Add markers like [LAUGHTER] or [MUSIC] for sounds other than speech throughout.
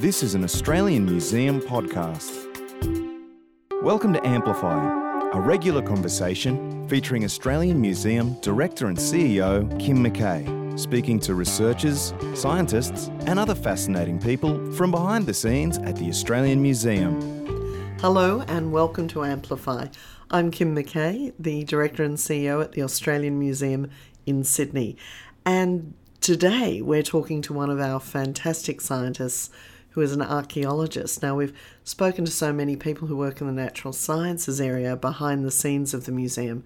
This is an Australian Museum podcast. Welcome to Amplify, a regular conversation featuring Australian Museum Director and CEO Kim McKay, speaking to researchers, scientists, and other fascinating people from behind the scenes at the Australian Museum. Hello and welcome to Amplify. I'm Kim McKay, the Director and CEO at the Australian Museum in Sydney. And today we're talking to one of our fantastic scientists who is an archaeologist. Now, we've spoken to so many people who work in the natural sciences area behind the scenes of the museum.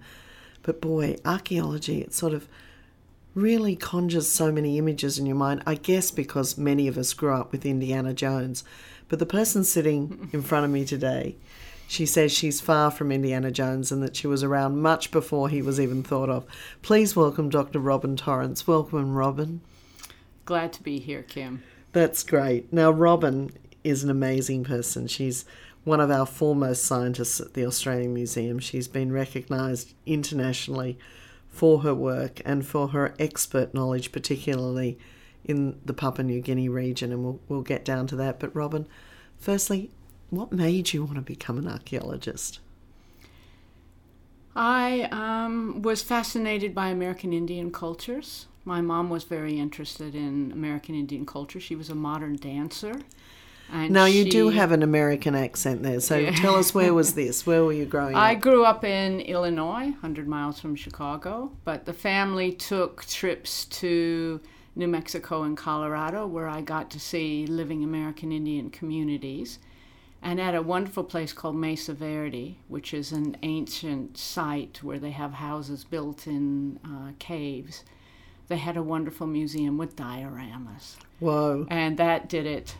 But boy, archaeology, it sort of really conjures so many images in your mind, I guess because many of us grew up with Indiana Jones. But the person sitting in front of me today, she says she's far from Indiana Jones and that she was around much before he was even thought of. Please welcome Dr. Robin Torrence. Welcome, Robin. Glad to be here, Kim. That's great. Now, Robin is an amazing person. She's one of our foremost scientists at the Australian Museum. She's been recognised internationally for her work and for her expert knowledge, particularly in the Papua New Guinea region, and we'll, we'll get down to that. But, Robin, firstly, what made you want to become an archaeologist? I um, was fascinated by American Indian cultures. My mom was very interested in American Indian culture. She was a modern dancer. And now you she, do have an American accent there. So yeah. tell us where was [LAUGHS] this? Where were you growing I up? I grew up in Illinois, 100 miles from Chicago, but the family took trips to New Mexico and Colorado where I got to see living American Indian communities and at a wonderful place called Mesa Verde, which is an ancient site where they have houses built in uh, caves. They had a wonderful museum with dioramas. Whoa! And that did it.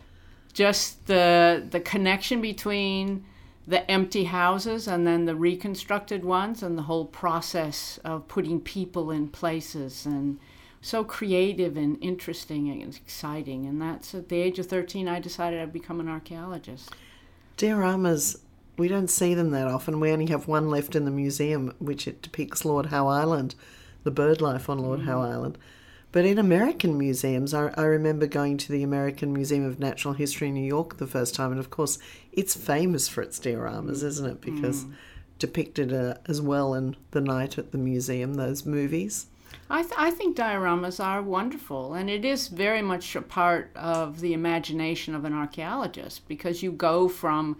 Just the the connection between the empty houses and then the reconstructed ones, and the whole process of putting people in places and so creative and interesting and exciting. And that's at the age of 13, I decided I'd become an archaeologist. Dioramas, we don't see them that often. We only have one left in the museum, which it depicts Lord Howe Island, the bird life on Lord mm. Howe Island. But in American museums, I, I, remember going to the American Museum of Natural History in New York the first time, and of course, it's famous for its dioramas, isn't it? Because mm. depicted uh, as well in The Night at the Museum, those movies. I, th- I think dioramas are wonderful, and it is very much a part of the imagination of an archaeologist because you go from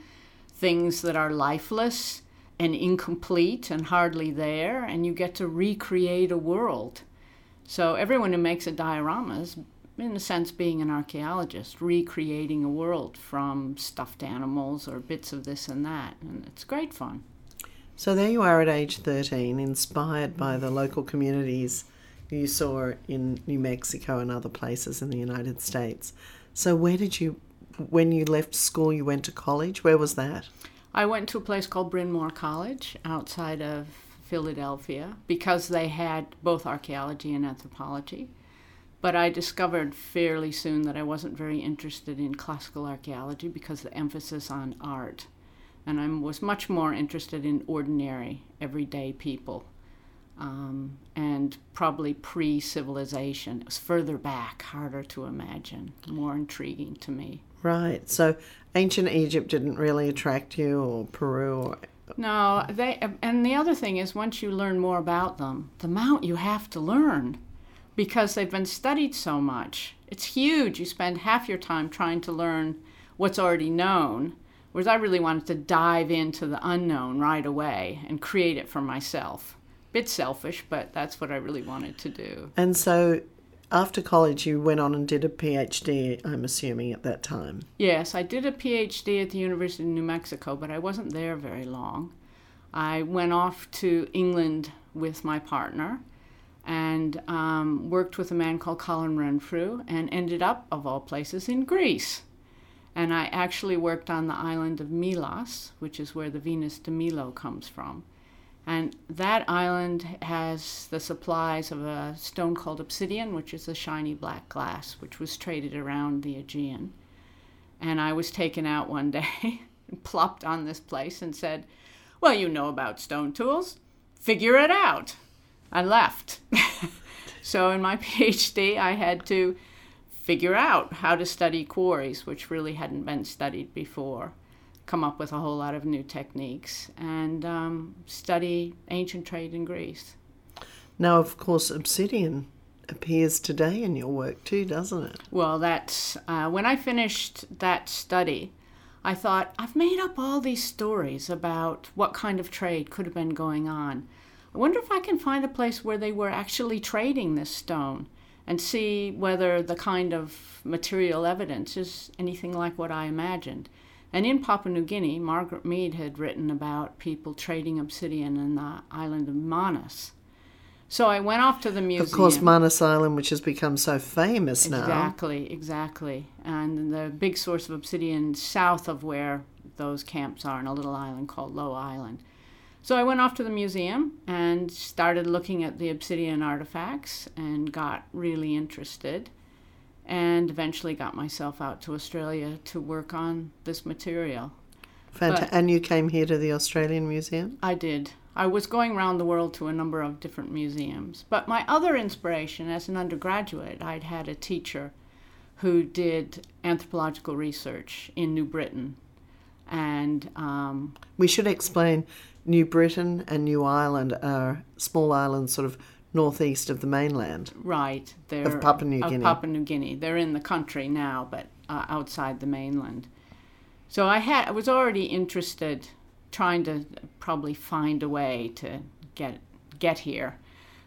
things that are lifeless and incomplete and hardly there, and you get to recreate a world. So everyone who makes a diorama is, in a sense, being an archaeologist, recreating a world from stuffed animals or bits of this and that, and it's great fun. So there you are at age 13, inspired by the local communities you saw in New Mexico and other places in the United States. So, where did you, when you left school, you went to college? Where was that? I went to a place called Bryn Mawr College outside of Philadelphia because they had both archaeology and anthropology. But I discovered fairly soon that I wasn't very interested in classical archaeology because the emphasis on art. And I was much more interested in ordinary, everyday people um, and probably pre civilization. It was further back, harder to imagine, more intriguing to me. Right. So ancient Egypt didn't really attract you, or Peru, or. No, they and the other thing is once you learn more about them, the amount you have to learn because they've been studied so much. It's huge. You spend half your time trying to learn what's already known, whereas I really wanted to dive into the unknown right away and create it for myself bit selfish, but that's what I really wanted to do. And so after college, you went on and did a PhD, I'm assuming, at that time. Yes, I did a PhD at the University of New Mexico, but I wasn't there very long. I went off to England with my partner and um, worked with a man called Colin Renfrew and ended up, of all places, in Greece. And I actually worked on the island of Milos, which is where the Venus de Milo comes from. And that island has the supplies of a stone called obsidian, which is a shiny black glass, which was traded around the Aegean. And I was taken out one [LAUGHS] day and plopped on this place and said, Well, you know about stone tools. Figure it out. I left. [LAUGHS] so in my [LAUGHS] PhD, I had to figure out how to study quarries, which really hadn't been studied before, come up with a whole lot of new techniques, and um, study ancient trade in Greece. Now, of course, obsidian appears today in your work too, doesn't it? Well, that's uh, when I finished that study. I thought, I've made up all these stories about what kind of trade could have been going on. I wonder if I can find a place where they were actually trading this stone and see whether the kind of material evidence is anything like what I imagined. And in Papua New Guinea, Margaret Mead had written about people trading obsidian in the island of Manus. So I went off to the museum. Of course, Manus Island, which has become so famous now. Exactly, exactly. And the big source of obsidian south of where those camps are in a little island called Lou Island. So I went off to the museum and started looking at the obsidian artifacts and got really interested and eventually got myself out to Australia to work on this material. Fanta- and you came here to the Australian Museum? I did. I was going around the world to a number of different museums. But my other inspiration as an undergraduate, I'd had a teacher who did anthropological research in New Britain. And um, we should explain New Britain and New Ireland are small islands sort of northeast of the mainland. Right. They're of Papua New of Guinea. Papua New Guinea. They're in the country now, but uh, outside the mainland. So I had I was already interested trying to probably find a way to get get here,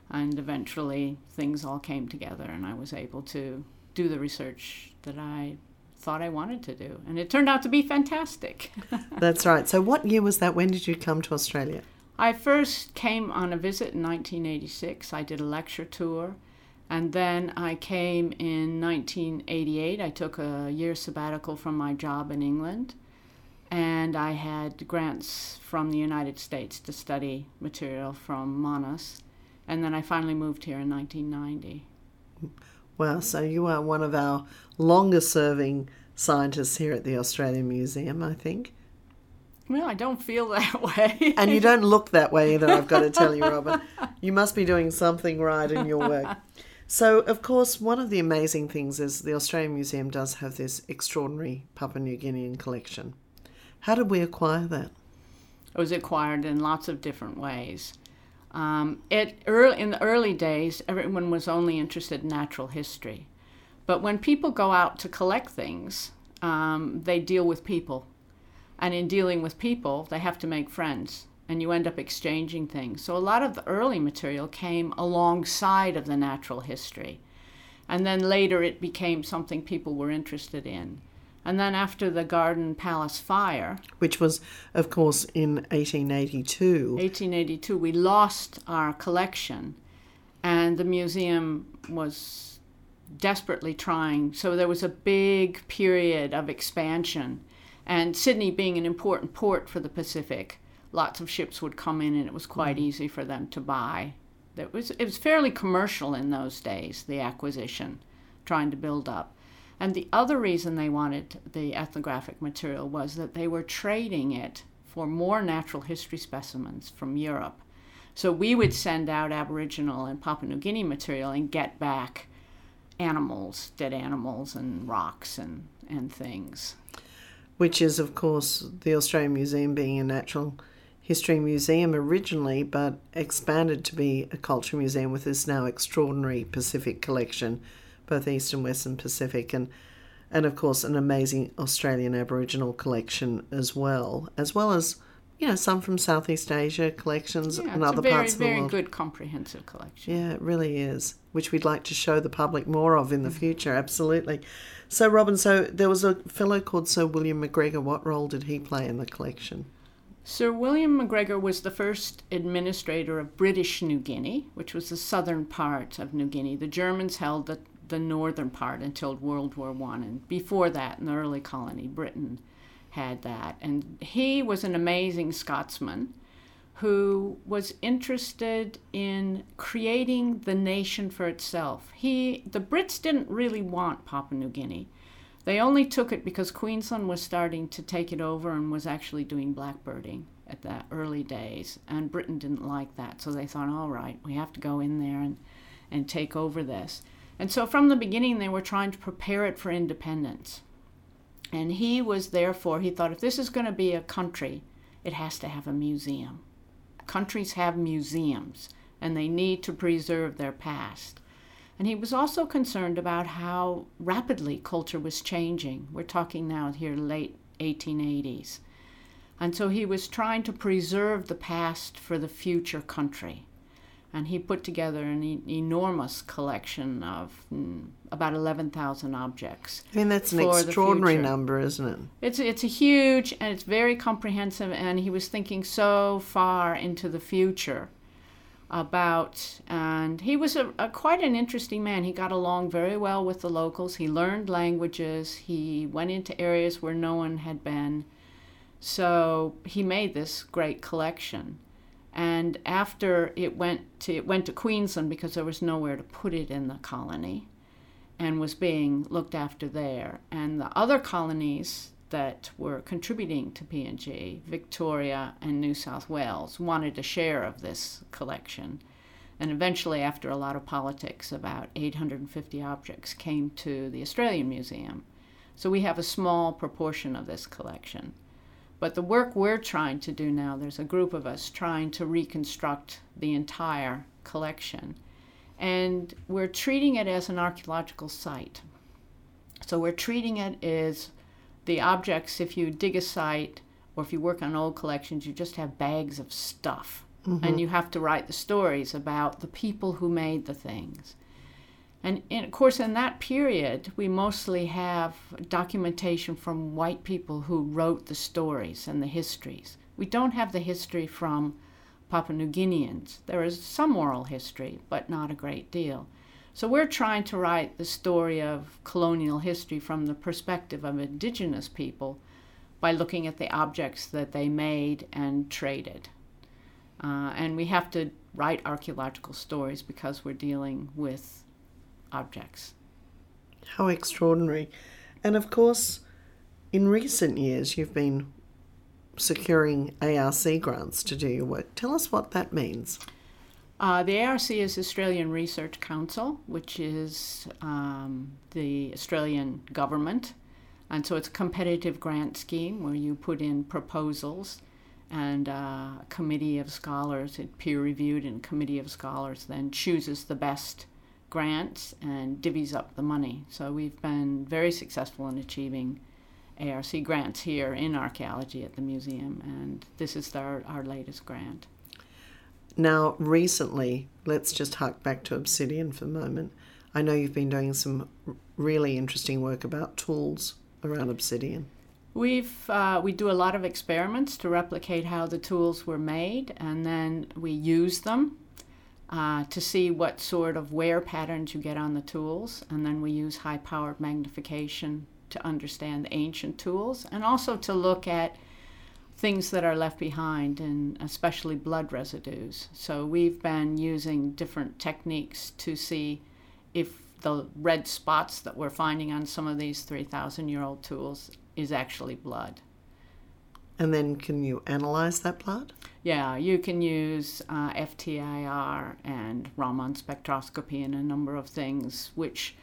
and eventually things all came together, and I was able to do the research that I thought I wanted to do, and it turned out to be fantastic. [LAUGHS] That's right. So, what year was that? When did you come to Australia? I first came on a visit in 1986. I did a lecture tour. And then I came in 1988. I took a year sabbatical from my job in England and I had grants from the United States to study material from Manus, and then I finally moved here in 1990. Well, so you are one of our longest serving scientists here at the Australian Museum, I think. Well, I don't feel [LAUGHS] that way. and you don't look that way either, I've got to tell you, Robin. You must be doing something right in your work. So, of course, one of the amazing things is the Australian Museum does have this extraordinary Papua New Guinean collection. How did we acquire that? It was acquired in lots of different ways. Um, it early, in the early days, everyone was only interested in natural history. But when people go out to collect things, um, they deal with people. And in dealing with people, they have to make friends. And you end up exchanging things. So a lot of the early material came alongside of the natural history. And then later it became something people were interested in. And then after the Garden Palace fire, which was, of course, in 1882, 1882, we lost our collection, and the museum was desperately trying. So there was a big period of expansion, and Sydney being an important port for the Pacific, lots of ships would come in, and it was quite mm-hmm. easy for them to buy. It was it was fairly commercial in those days, the acquisition, trying to build up. And the other reason they wanted the ethnographic material was that they were trading it for more natural history specimens from Europe. So we would send out Aboriginal and Papua New Guinea material and get back animals, dead animals, and rocks and, and things. Which is, of course, the Australian Museum being a natural history museum originally, but expanded to be a culture museum with this now extraordinary Pacific collection both East and Western Pacific, and and of course an amazing Australian Aboriginal collection as well, as well as you know some from Southeast Asia collections yeah, and other very, parts of the world. Very good comprehensive collection. Yeah, it really is, which we'd like to show the public more of in the mm-hmm. future. Absolutely. So, Robin, so there was a fellow called Sir William MacGregor. What role did he play in the collection? Sir William MacGregor was the first administrator of British New Guinea, which was the southern part of New Guinea. The Germans held the the northern part until World War One, and before that, in the early colony, Britain had that. And he was an amazing Scotsman who was interested in creating the nation for itself. He, the Brits didn't really want Papua New Guinea. They only took it because Queensland was starting to take it over and was actually doing blackbirding at that early days. And Britain didn't like that, so they thought, all right, we have to go in there and, and take over this. And so from the beginning, they were trying to prepare it for independence. And he was therefore, he thought if this is going to be a country, it has to have a museum. Countries have museums, and they need to preserve their past. And he was also concerned about how rapidly culture was changing. We're talking now here late 1880s. And so he was trying to preserve the past for the future country. And he put together an e- enormous collection of mm, about 11,000 objects. I mean, that's an extraordinary number, isn't it? It's it's a huge and it's very comprehensive, and he was thinking so far into the future about, and he was a, a quite an interesting man. He got along very well with the locals. He learned languages. He went into areas where no one had been. So he made this great collection. And after it went to it went to Queensland because there was nowhere to put it in the colony and was being looked after there. And the other colonies that were contributing to PNG, Victoria and New South Wales, wanted a share of this collection. And eventually, after a lot of politics, about 850 objects came to the Australian Museum. So we have a small proportion of this collection. But the work we're trying to do now, there's a group of us trying to reconstruct the entire collection and we're treating it as an archaeological site. So we're treating it as the objects, if you dig a site or if you work on old collections, you just have bags of stuff. Mm-hmm. And you have to write the stories about the people who made the things. And, and of course, in that period, we mostly have documentation from white people who wrote the stories and the histories. We don't have the history from Papua New Guineans. There is some oral history, but not a great deal. So we're trying to write the story of colonial history from the perspective of indigenous people by looking at the objects that they made and traded. Uh, and we have to write archaeological stories because we're dealing with objects. How extraordinary. And of course, in recent years, you've been securing ARC grants to do your work. Tell us what that means. Uh, the ARC is Australian Research Council, which is um, the Australian government. And so it's a competitive grant scheme where you put in proposals and uh, a committee of scholars, it peer reviewed, and committee of scholars then chooses the best grants and divvies up the money. So we've been very successful in achieving ARC grants here in archaeology at the museum, and this is our, our latest grant. Now, recently, let's just hark back to Obsidian for a moment. I know you've been doing some really interesting work about tools around Obsidian. We've uh, we do a lot of experiments to replicate how the tools were made, and then we use them uh, to see what sort of wear patterns you get on the tools, and then we use high-powered magnification to understand the ancient tools, and also to look at things that are left behind, and especially blood residues. So we've been using different techniques to see if the red spots that we're finding on some of these 3,000 year old tools is actually blood. And then can you analyze that blood? Yeah, you can use uh, FTIR and Raman spectroscopy and a number of things, which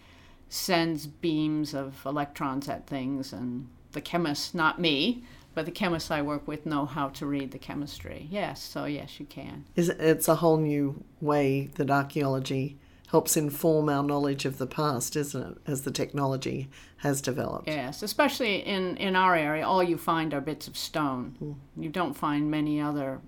sends beams of electrons at things. And the chemists, not me, but the chemists I work with know how to read the chemistry. Yes, so yes, you can. It's a whole new way that archaeology helps inform our knowledge of the past, isn't it? As the technology has developed. Yes, especially in, in our area, all you find are bits of stone. Hmm. You don't find many other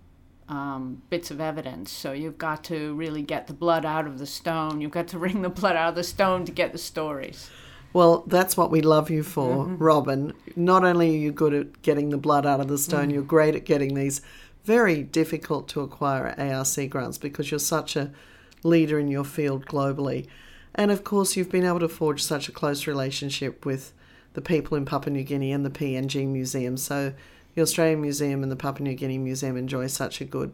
um, bits of evidence. So you've got to really get the blood out of the stone. You've got to [LAUGHS] wring the blood out of the stone to get the stories. Well, that's what we love you for, mm-hmm. Robin. Not only are you good at getting the blood out of the stone, mm. you're great at getting these very difficult to acquire ARC grants because you're such a leader in your field globally. And of course, you've been able to forge such a close relationship with the people in Papua New Guinea and the PNG Museum. So the Australian Museum and the Papua New Guinea Museum enjoy such a good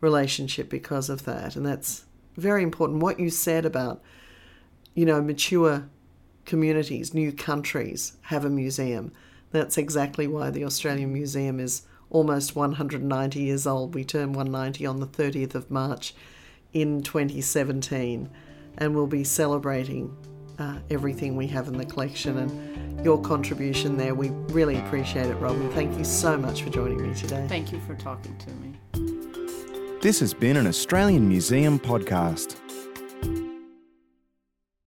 relationship because of that. And that's very important. What you said about, you know, mature communities, new countries have a museum. That's exactly why the Australian Museum is almost 190 years old. We turn 190 on the 30th of March in 2017, and we'll be celebrating uh, everything we have in the collection and your contribution there. We really appreciate it, Robin. Thank you so much for joining me today. Thank you for talking to me. This has been an Australian Museum podcast.